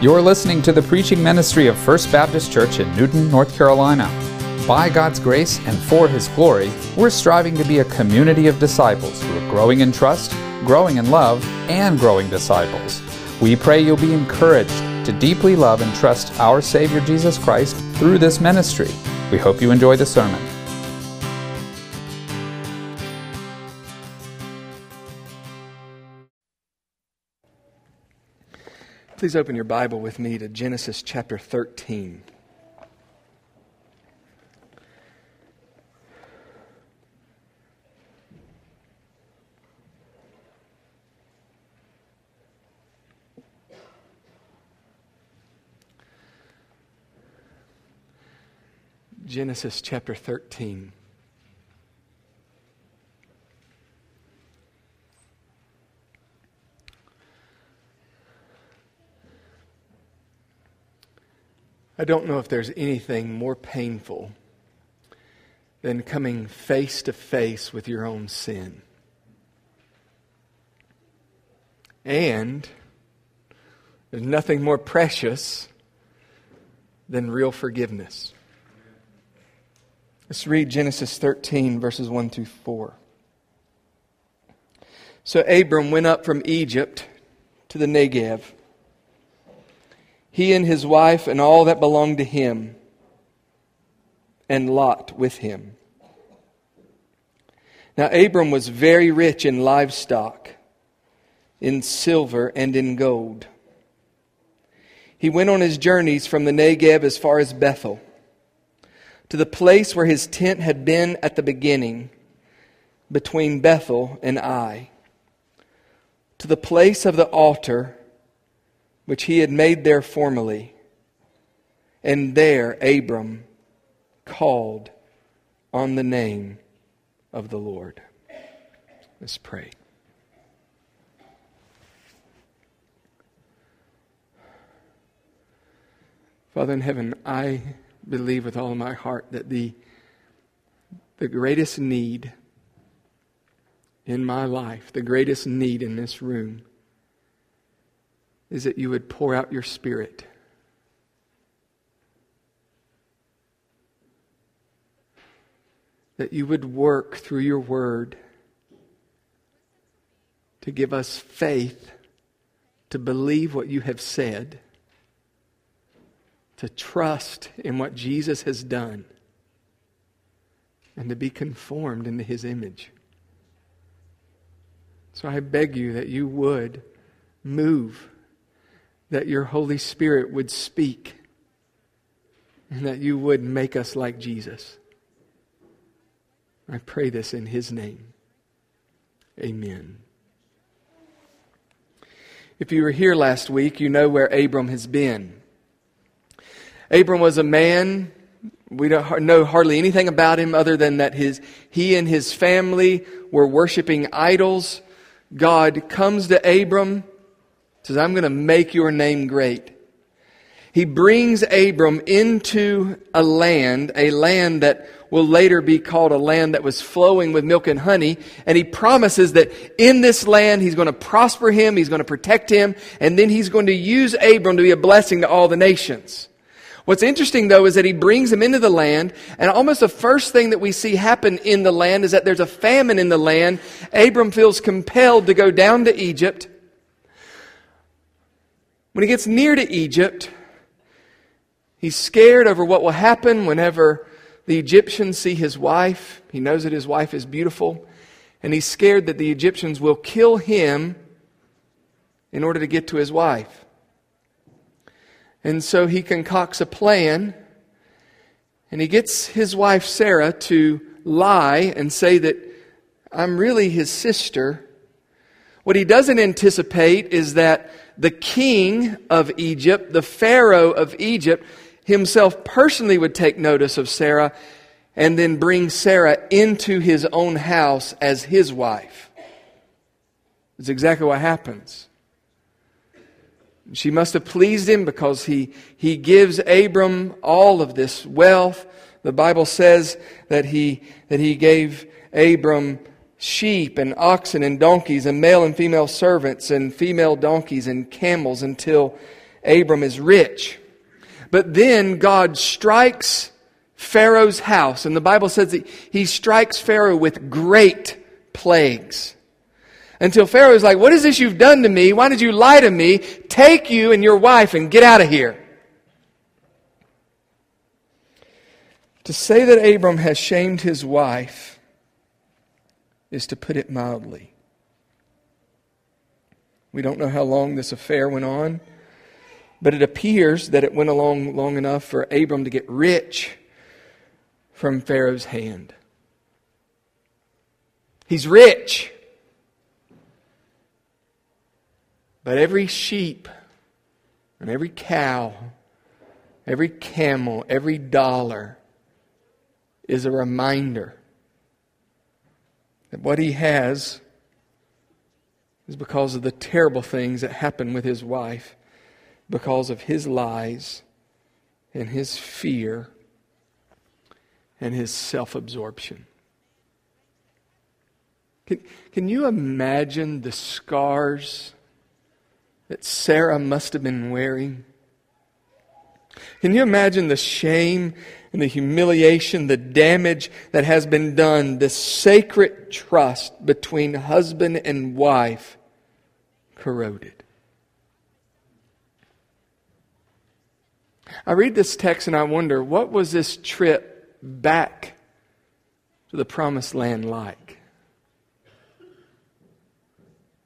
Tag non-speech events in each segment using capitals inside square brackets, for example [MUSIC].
You're listening to the preaching ministry of First Baptist Church in Newton, North Carolina. By God's grace and for His glory, we're striving to be a community of disciples who are growing in trust, growing in love, and growing disciples. We pray you'll be encouraged to deeply love and trust our Savior Jesus Christ through this ministry. We hope you enjoy the sermon. Please open your Bible with me to Genesis chapter 13. Genesis chapter 13. I don't know if there's anything more painful than coming face to face with your own sin. And there's nothing more precious than real forgiveness. Let's read Genesis 13, verses 1 through 4. So Abram went up from Egypt to the Negev he and his wife and all that belonged to him, and Lot with him. Now, Abram was very rich in livestock, in silver, and in gold. He went on his journeys from the Negev as far as Bethel, to the place where his tent had been at the beginning, between Bethel and Ai, to the place of the altar which he had made there formerly. And there Abram called on the name of the Lord. Let's pray. Father in heaven, I believe with all my heart that the, the greatest need in my life, the greatest need in this room, is that you would pour out your spirit. That you would work through your word to give us faith to believe what you have said, to trust in what Jesus has done, and to be conformed into his image. So I beg you that you would move that your Holy Spirit would speak and that you would make us like Jesus. I pray this in His name. Amen. If you were here last week, you know where Abram has been. Abram was a man, we don't know hardly anything about him other than that his, he and his family were worshiping idols. God comes to Abram says, I'm going to make your name great. He brings Abram into a land, a land that will later be called a land that was flowing with milk and honey. And he promises that in this land, he's going to prosper him, he's going to protect him, and then he's going to use Abram to be a blessing to all the nations. What's interesting though is that he brings him into the land, and almost the first thing that we see happen in the land is that there's a famine in the land. Abram feels compelled to go down to Egypt when he gets near to Egypt, he's scared over what will happen whenever the Egyptians see his wife. He knows that his wife is beautiful, and he's scared that the Egyptians will kill him in order to get to his wife. And so he concocts a plan, and he gets his wife Sarah to lie and say that I'm really his sister. What he doesn't anticipate is that the king of Egypt, the Pharaoh of Egypt, himself personally would take notice of Sarah and then bring Sarah into his own house as his wife. That's exactly what happens. She must have pleased him because he, he gives Abram all of this wealth. The Bible says that he, that he gave Abram sheep and oxen and donkeys and male and female servants and female donkeys and camels until Abram is rich. But then God strikes Pharaoh's house, and the Bible says that he strikes Pharaoh with great plagues. Until Pharaoh is like, What is this you've done to me? Why did you lie to me? Take you and your wife and get out of here. To say that Abram has shamed his wife is to put it mildly. We don't know how long this affair went on, but it appears that it went along long enough for Abram to get rich from Pharaoh's hand. He's rich. But every sheep and every cow, every camel, every dollar is a reminder that what he has is because of the terrible things that happened with his wife, because of his lies and his fear and his self absorption. Can, can you imagine the scars that Sarah must have been wearing? Can you imagine the shame and the humiliation, the damage that has been done, the sacred trust between husband and wife corroded? I read this text and I wonder what was this trip back to the promised land like?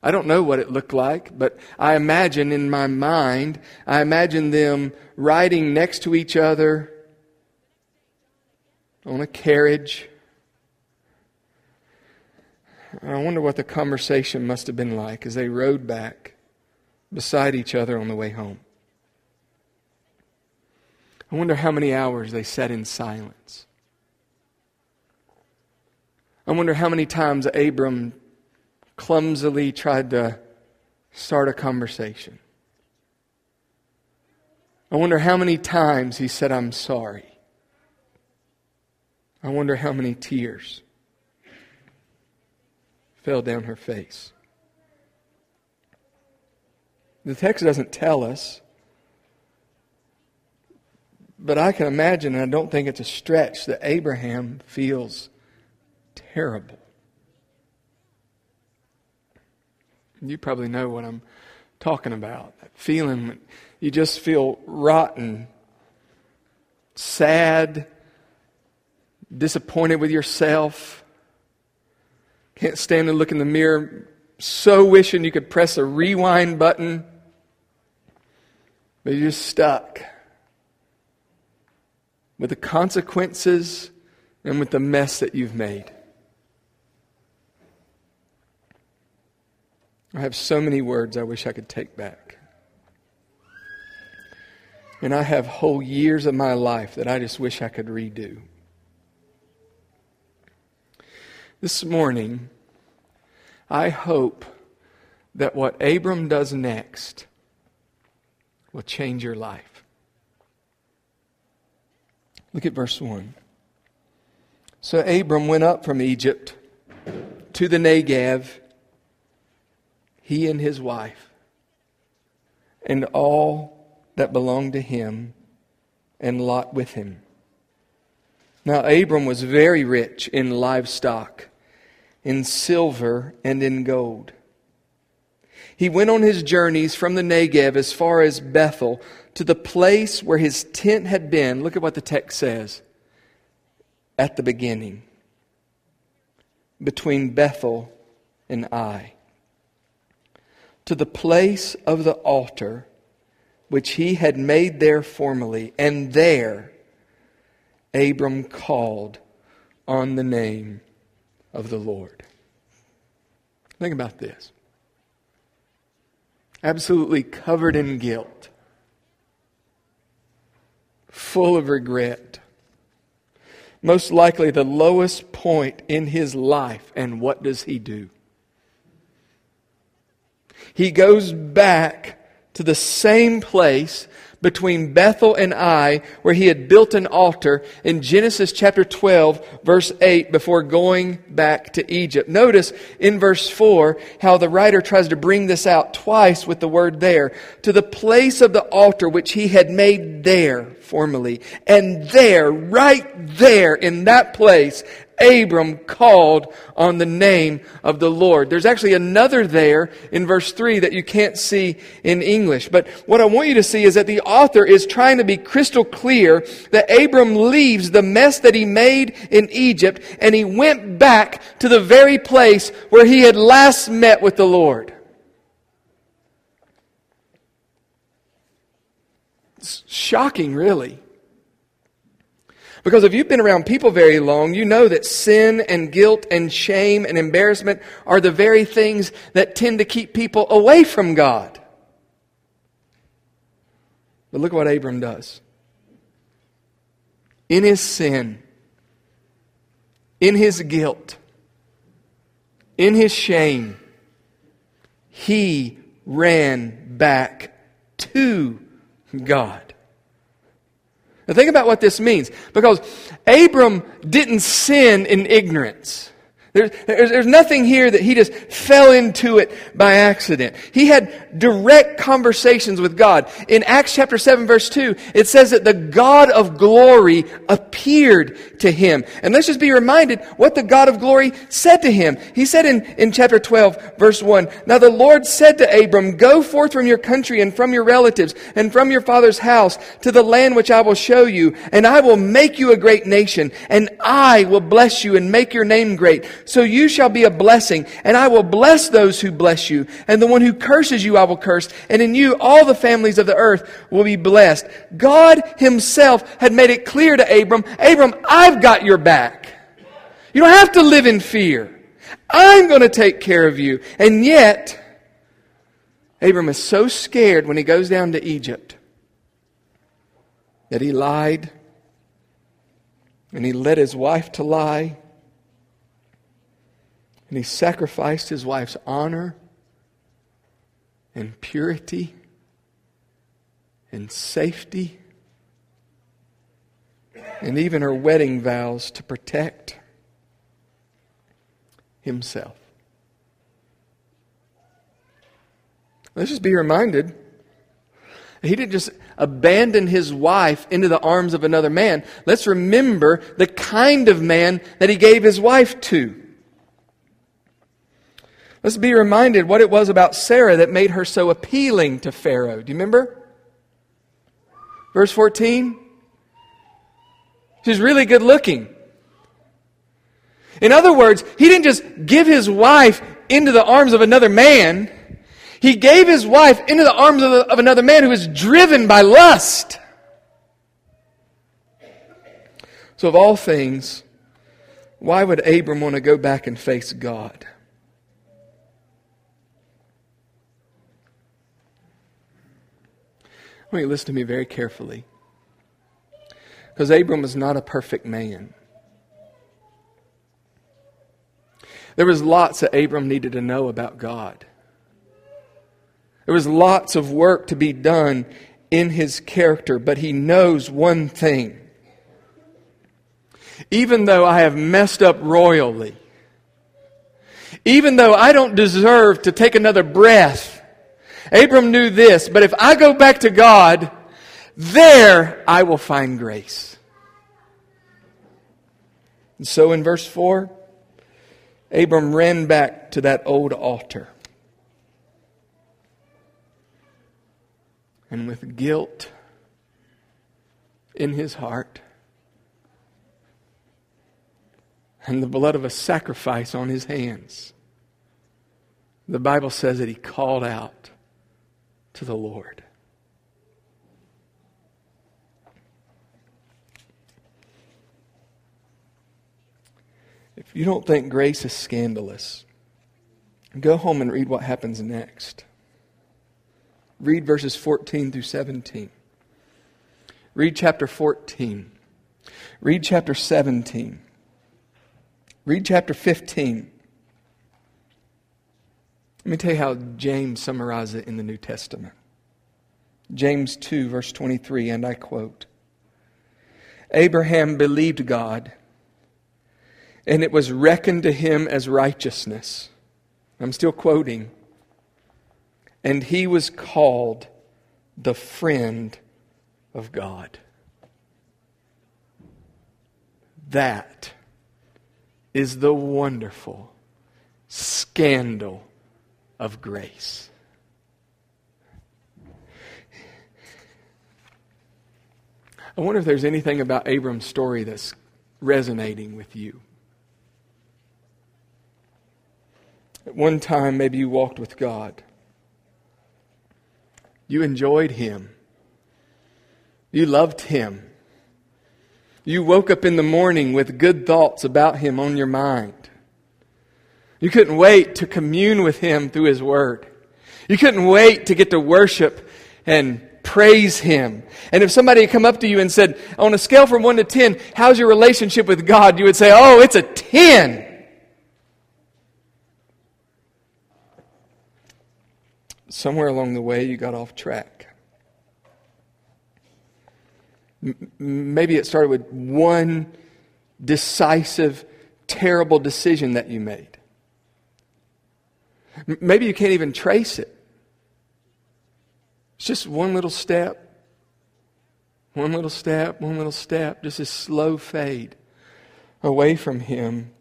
I don't know what it looked like, but I imagine in my mind, I imagine them riding next to each other on a carriage. I wonder what the conversation must have been like as they rode back beside each other on the way home. I wonder how many hours they sat in silence. I wonder how many times Abram clumsily tried to start a conversation. I wonder how many times he said, I'm sorry. I wonder how many tears fell down her face. The text doesn't tell us, but I can imagine, and I don't think it's a stretch, that Abraham feels terrible. You probably know what I'm talking about. That feeling, you just feel rotten, sad, disappointed with yourself. Can't stand to look in the mirror, so wishing you could press a rewind button, but you're just stuck with the consequences and with the mess that you've made. I have so many words I wish I could take back. And I have whole years of my life that I just wish I could redo. This morning, I hope that what Abram does next will change your life. Look at verse 1. So Abram went up from Egypt to the Negev he and his wife, and all that belonged to him, and Lot with him. Now, Abram was very rich in livestock, in silver, and in gold. He went on his journeys from the Negev as far as Bethel to the place where his tent had been. Look at what the text says at the beginning between Bethel and Ai to the place of the altar which he had made there formerly, and there Abram called on the name of the Lord. Think about this. Absolutely covered in guilt, full of regret, most likely the lowest point in his life, and what does he do? He goes back to the same place, between Bethel and Ai, where he had built an altar in Genesis chapter 12, verse 8, before going back to Egypt. Notice in verse 4 how the writer tries to bring this out twice with the word there. To the place of the altar which he had made there formerly. And there, right there in that place, Abram called on the name of the Lord. There's actually another there in verse 3 that you can't see in English. But what I want you to see is that the author is trying to be crystal clear that Abram leaves the mess that he made in Egypt and he went back to the very place where he had last met with the Lord. It's shocking, really. Because if you've been around people very long, you know that sin and guilt and shame and embarrassment are the very things that tend to keep people away from God. But look what Abram does. In his sin, in his guilt, in his shame, he ran back to God. Now, think about what this means. Because Abram didn't sin in ignorance. There's, there's, there's, nothing here that he just fell into it by accident. He had direct conversations with God. In Acts chapter 7 verse 2, it says that the God of glory appeared to him. And let's just be reminded what the God of glory said to him. He said in, in chapter 12 verse 1, Now the Lord said to Abram, Go forth from your country and from your relatives and from your father's house to the land which I will show you, and I will make you a great nation, and I will bless you and make your name great so you shall be a blessing, and I will bless those who bless you, and the one who curses you I will curse, and in you all the families of the earth will be blessed. God himself had made it clear to Abram, Abram, I've got your back. You don't have to live in fear. I'm going to take care of you. And yet, Abram is so scared when he goes down to Egypt that he lied and he led his wife to lie and he sacrificed his wife's honor and purity and safety and even her wedding vows to protect himself. Let's just be reminded he didn't just abandon his wife into the arms of another man. Let's remember the kind of man that he gave his wife to. Let's be reminded what it was about Sarah that made her so appealing to Pharaoh. Do you remember? Verse 14. She's really good looking. In other words, he didn't just give his wife into the arms of another man. He gave his wife into the arms of, of another man who was driven by lust. So, of all things, why would Abram want to go back and face God? I listen to me very carefully. Because Abram was not a perfect man. There was lots that Abram needed to know about God. There was lots of work to be done in his character, but he knows one thing. Even though I have messed up royally, even though I don't deserve to take another breath, Abram knew this, but if I go back to God, there I will find grace. And so in verse 4, Abram ran back to that old altar. And with guilt in his heart, and the blood of a sacrifice on his hands, the Bible says that he called out to the Lord. If you don't think grace is scandalous, go home and read what happens next. Read verses 14 through 17. Read chapter 14. Read chapter 17. Read chapter 15. Let me tell you how James summarizes it in the New Testament. James 2, verse 23, and I quote Abraham believed God, and it was reckoned to him as righteousness. I'm still quoting. And he was called the friend of God. That is the wonderful scandal of grace. I wonder if there's anything about Abram's story that's resonating with you. At one time, maybe you walked with God. You enjoyed Him. You loved Him. You woke up in the morning with good thoughts about Him on your mind. You couldn't wait to commune with Him through His Word. You couldn't wait to get to worship and praise Him. And if somebody had come up to you and said, on a scale from 1 to 10, how's your relationship with God? You would say, oh, it's a 10. Somewhere along the way, you got off track. Maybe it started with one decisive, terrible decision that you made. Maybe you can't even trace it. It's just one little step, one little step, one little step, just a slow fade away from Him.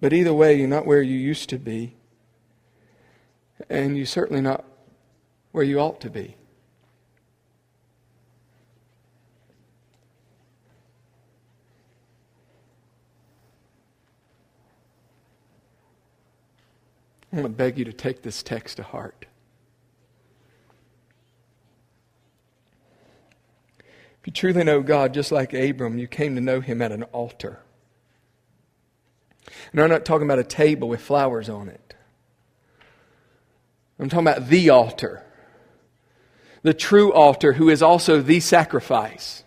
But either way, you're not where you used to be, and you're certainly not where you ought to be. [LAUGHS] I'm going to beg you to take this text to heart. If you truly know God, just like Abram, you came to know him at an altar. And I'm not talking about a table with flowers on it. I'm talking about the altar. The true altar, who is also the sacrifice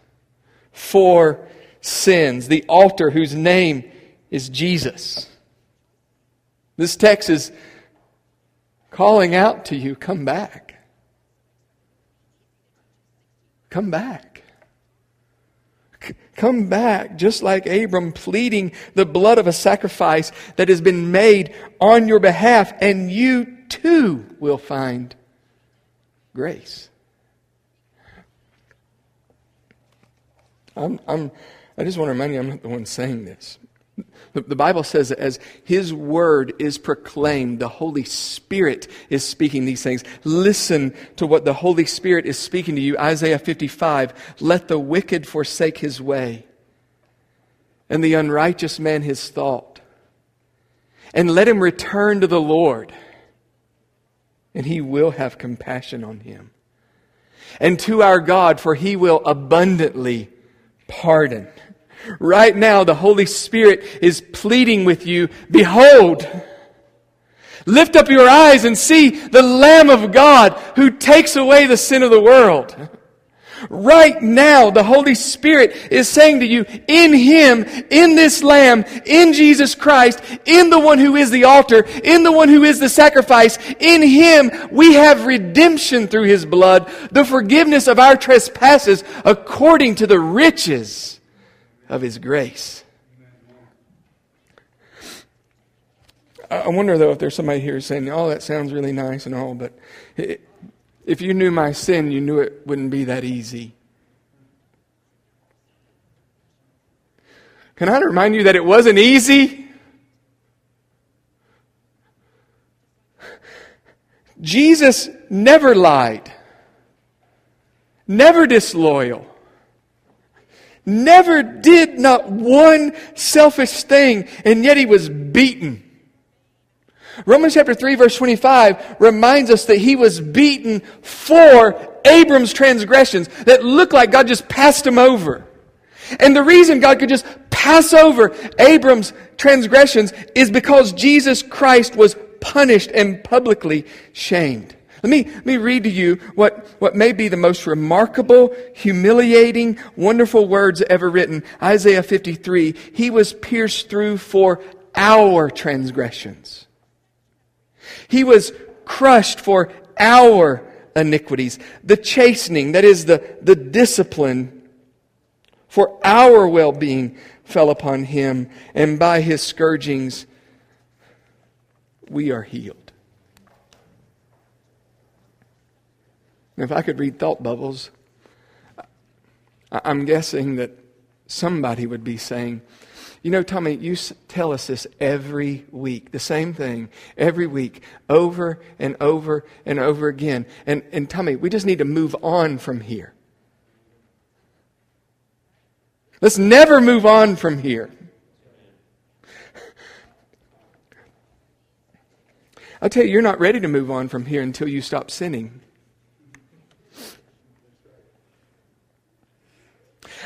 for sins. The altar whose name is Jesus. This text is calling out to you come back. Come back. Come back, just like Abram, pleading the blood of a sacrifice that has been made on your behalf, and you too will find grace. I'm, I'm, I just want to remind you, I'm not the one saying this. The, Bible says that as His word is proclaimed, the Holy Spirit is speaking these things. Listen to what the Holy Spirit is speaking to you. Isaiah 55 Let the wicked forsake his way, and the unrighteous man his thought. And let him return to the Lord, and he will have compassion on him. And to our God, for he will abundantly pardon. Right now, the Holy Spirit is pleading with you Behold, lift up your eyes and see the Lamb of God who takes away the sin of the world. Right now, the Holy Spirit is saying to you, in Him, in this Lamb, in Jesus Christ, in the one who is the altar, in the one who is the sacrifice, in Him, we have redemption through His blood, the forgiveness of our trespasses according to the riches of His grace. I wonder, though, if there's somebody here saying, oh, that sounds really nice and all, but if you knew my sin, you knew it wouldn't be that easy. Can I remind you that it wasn't easy? Jesus never lied, never disloyal, never did not one selfish thing, and yet he was beaten. Romans chapter 3 verse 25 reminds us that he was beaten for Abram's transgressions that looked like God just passed him over. And the reason God could just pass over Abram's transgressions is because Jesus Christ was punished and publicly shamed. Let me, let me read to you what, what may be the most remarkable, humiliating, wonderful words ever written. Isaiah 53. He was pierced through for our transgressions. He was crushed for our iniquities. The chastening, that is the, the discipline for our well being, fell upon him, and by his scourgings we are healed. If I could read thought bubbles, I'm guessing that somebody would be saying, you know, Tommy, you tell us this every week, the same thing, every week, over and over and over again. And, and Tommy, we just need to move on from here. Let's never move on from here. I'll tell you, you're not ready to move on from here until you stop sinning.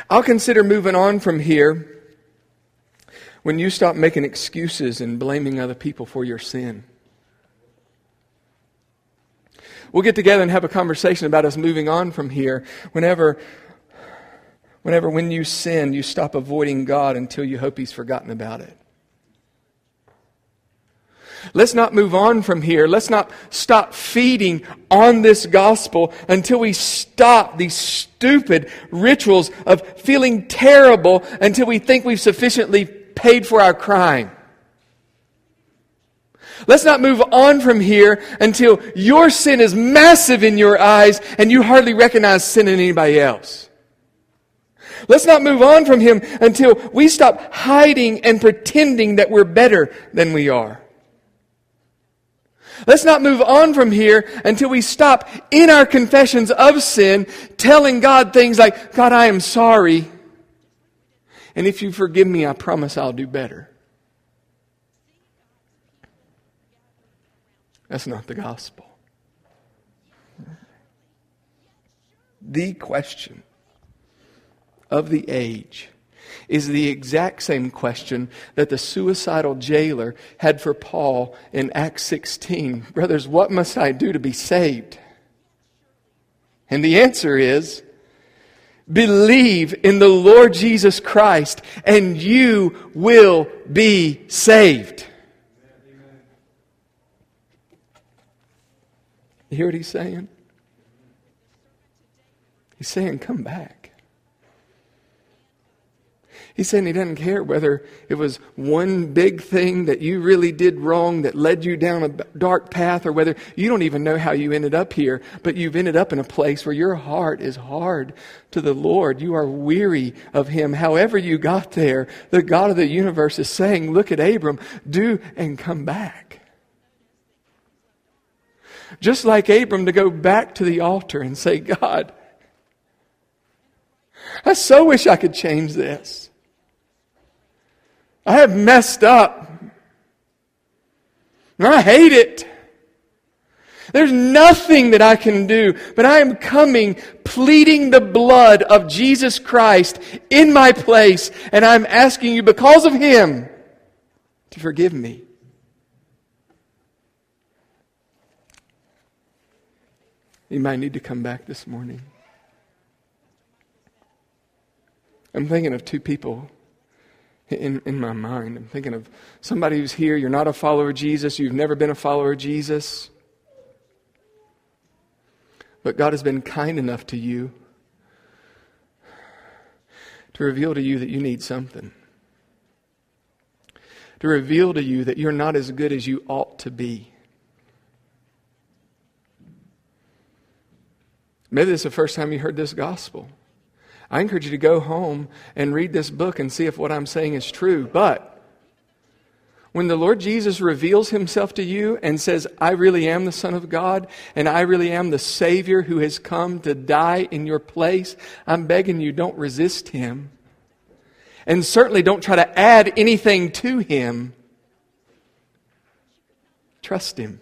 I'll consider moving on from here when you stop making excuses and blaming other people for your sin. We'll get together and have a conversation about us moving on from here whenever whenever when you sin you stop avoiding God until you hope he's forgotten about it. Let's not move on from here. Let's not stop feeding on this gospel until we stop these stupid rituals of feeling terrible until we think we've sufficiently paid for our crime. Let's not move on from here until your sin is massive in your eyes and you hardly recognize sin in anybody else. Let's not move on from him until we stop hiding and pretending that we're better than we are. Let's not move on from here until we stop in our confessions of sin telling God things like, God, I am sorry. And if you forgive me, I promise I'll do better. That's not the gospel. The question of the age is the exact same question that the suicidal jailer had for Paul in Acts 16. Brothers, what must I do to be saved? And the answer is Believe in the Lord Jesus Christ, and you will be saved. You hear what he's saying? He's saying, Come back. He's saying he doesn't care whether it was one big thing that you really did wrong that led you down a dark path or whether you don't even know how you ended up here, but you've ended up in a place where your heart is hard to the Lord. You are weary of him. However you got there, the God of the universe is saying, look at Abram, do and come back. Just like Abram to go back to the altar and say, God, I so wish I could change this. I have messed up. And I hate it. There's nothing that I can do, but I am coming pleading the blood of Jesus Christ in my place, and I'm asking you because of Him to forgive me. You might need to come back this morning. I'm thinking of two people in, in my mind. I'm thinking of somebody who's here, you're not a follower of Jesus, you've never been a follower of Jesus. But God has been kind enough to you to reveal to you that you need something. To reveal to you that you're not as good as you ought to be. Maybe this is the first time you heard this gospel. I encourage you to go home and read this book and see if what I'm saying is true. But when the Lord Jesus reveals himself to you and says, I really am the Son of God and I really am the Savior who has come to die in your place, I'm begging you, don't resist him. And certainly don't try to add anything to him. Trust him.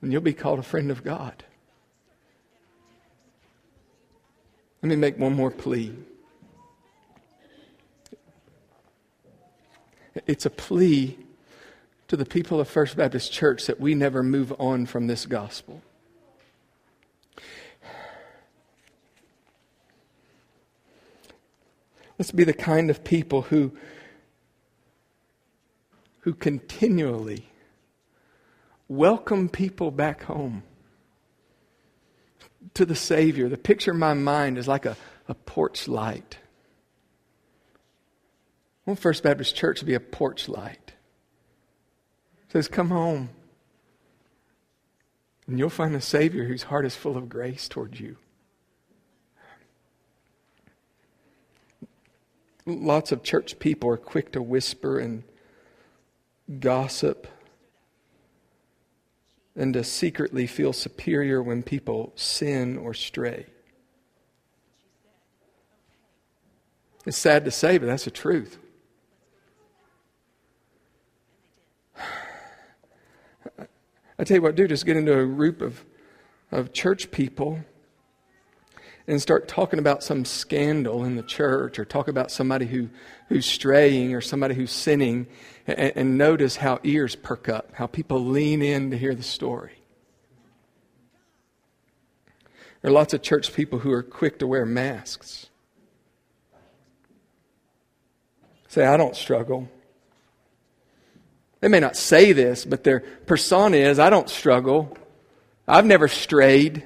And you'll be called a friend of God. Let me make one more plea. It's a plea to the people of First Baptist Church that we never move on from this gospel. Let's be the kind of people who, who continually welcome people back home to the Savior. The picture in my mind is like a, a porch light. I want First Baptist Church be a porch light. It says, Come home. And you'll find a Savior whose heart is full of grace toward you. Lots of church people are quick to whisper and gossip and to secretly feel superior when people sin or stray. It's sad to say, but that's the truth. [SIGHS] I tell you what, dude, just get into a group of, of church people and start talking about some scandal in the church or talk about somebody who, who's straying or somebody who's sinning and, and notice how ears perk up, how people lean in to hear the story. There are lots of church people who are quick to wear masks. Say, I don't struggle. They may not say this, but their persona is, I don't struggle. I've never strayed.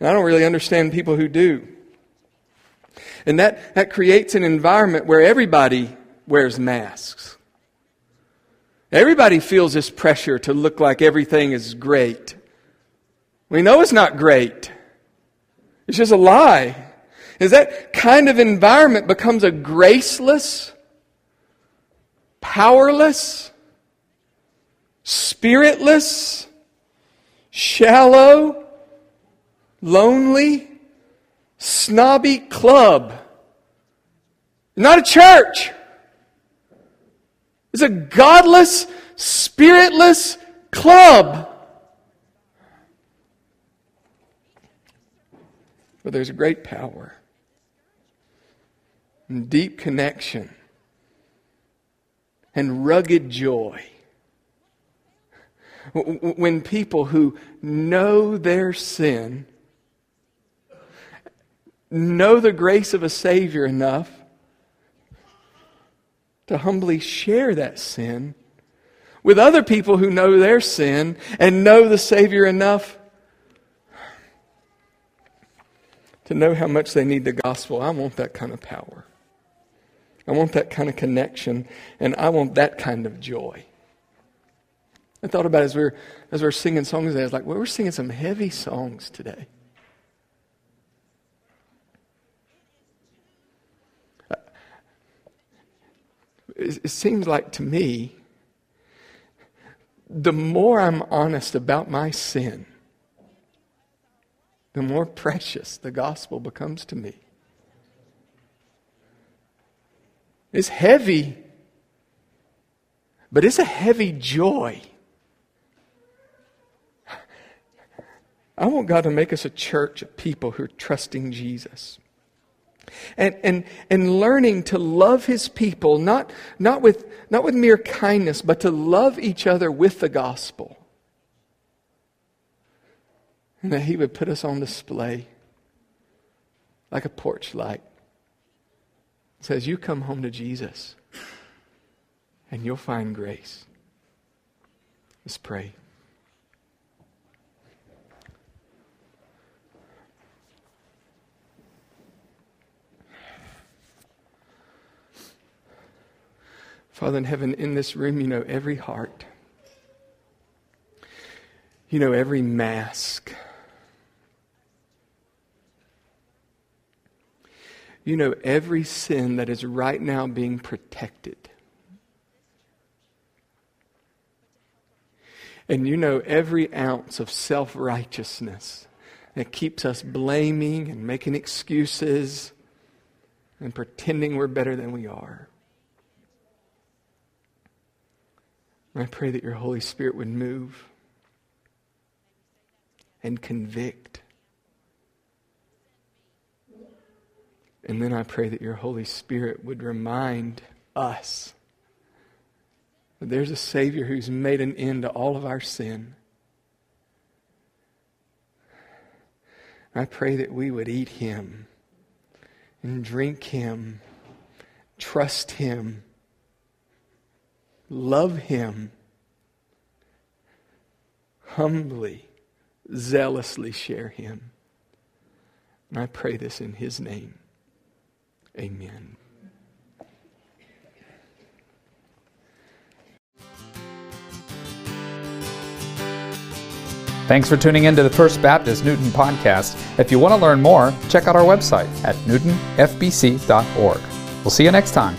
And I don't really understand people who do. And that, that creates an environment where everybody wears masks. Everybody feels this pressure to look like everything is great. We know it's not great. It's just a lie. Is that kind of environment becomes a graceless, powerless, spiritless, shallow, lonely, snobby club. Not a church. It's a godless, spiritless club. But there's great power and deep connection and rugged joy. When people who know their sin know the grace of a Savior enough to humbly share that sin with other people who know their sin and know the Savior enough to know how much they need the gospel. I want that kind of power. I want that kind of connection, and I want that kind of joy. I thought about as we were, as we were singing songs today. I was like, well, we're singing some heavy songs today. It seems like to me, the more I'm honest about my sin, the more precious the gospel becomes to me. It's heavy, but it's a heavy joy. I want God to make us a church of people who are trusting Jesus and, and, and learning to love his people, not, not, with, not with mere kindness, but to love each other with the gospel. And that he would put us on display like a porch light. It says, You come home to Jesus, and you'll find grace. Let's pray. Father in heaven, in this room, you know every heart. You know every mask. You know every sin that is right now being protected. And you know every ounce of self righteousness that keeps us blaming and making excuses and pretending we're better than we are. I pray that your Holy Spirit would move and convict. And then I pray that your Holy Spirit would remind us that there's a Savior who's made an end to all of our sin. I pray that we would eat Him and drink Him, trust Him love Him, humbly, zealously share Him. And I pray this in His name. Amen. Thanks for tuning in to the First Baptist Newton podcast. If you want to learn more, check out our website at newtonfbc.org. We'll see you next time.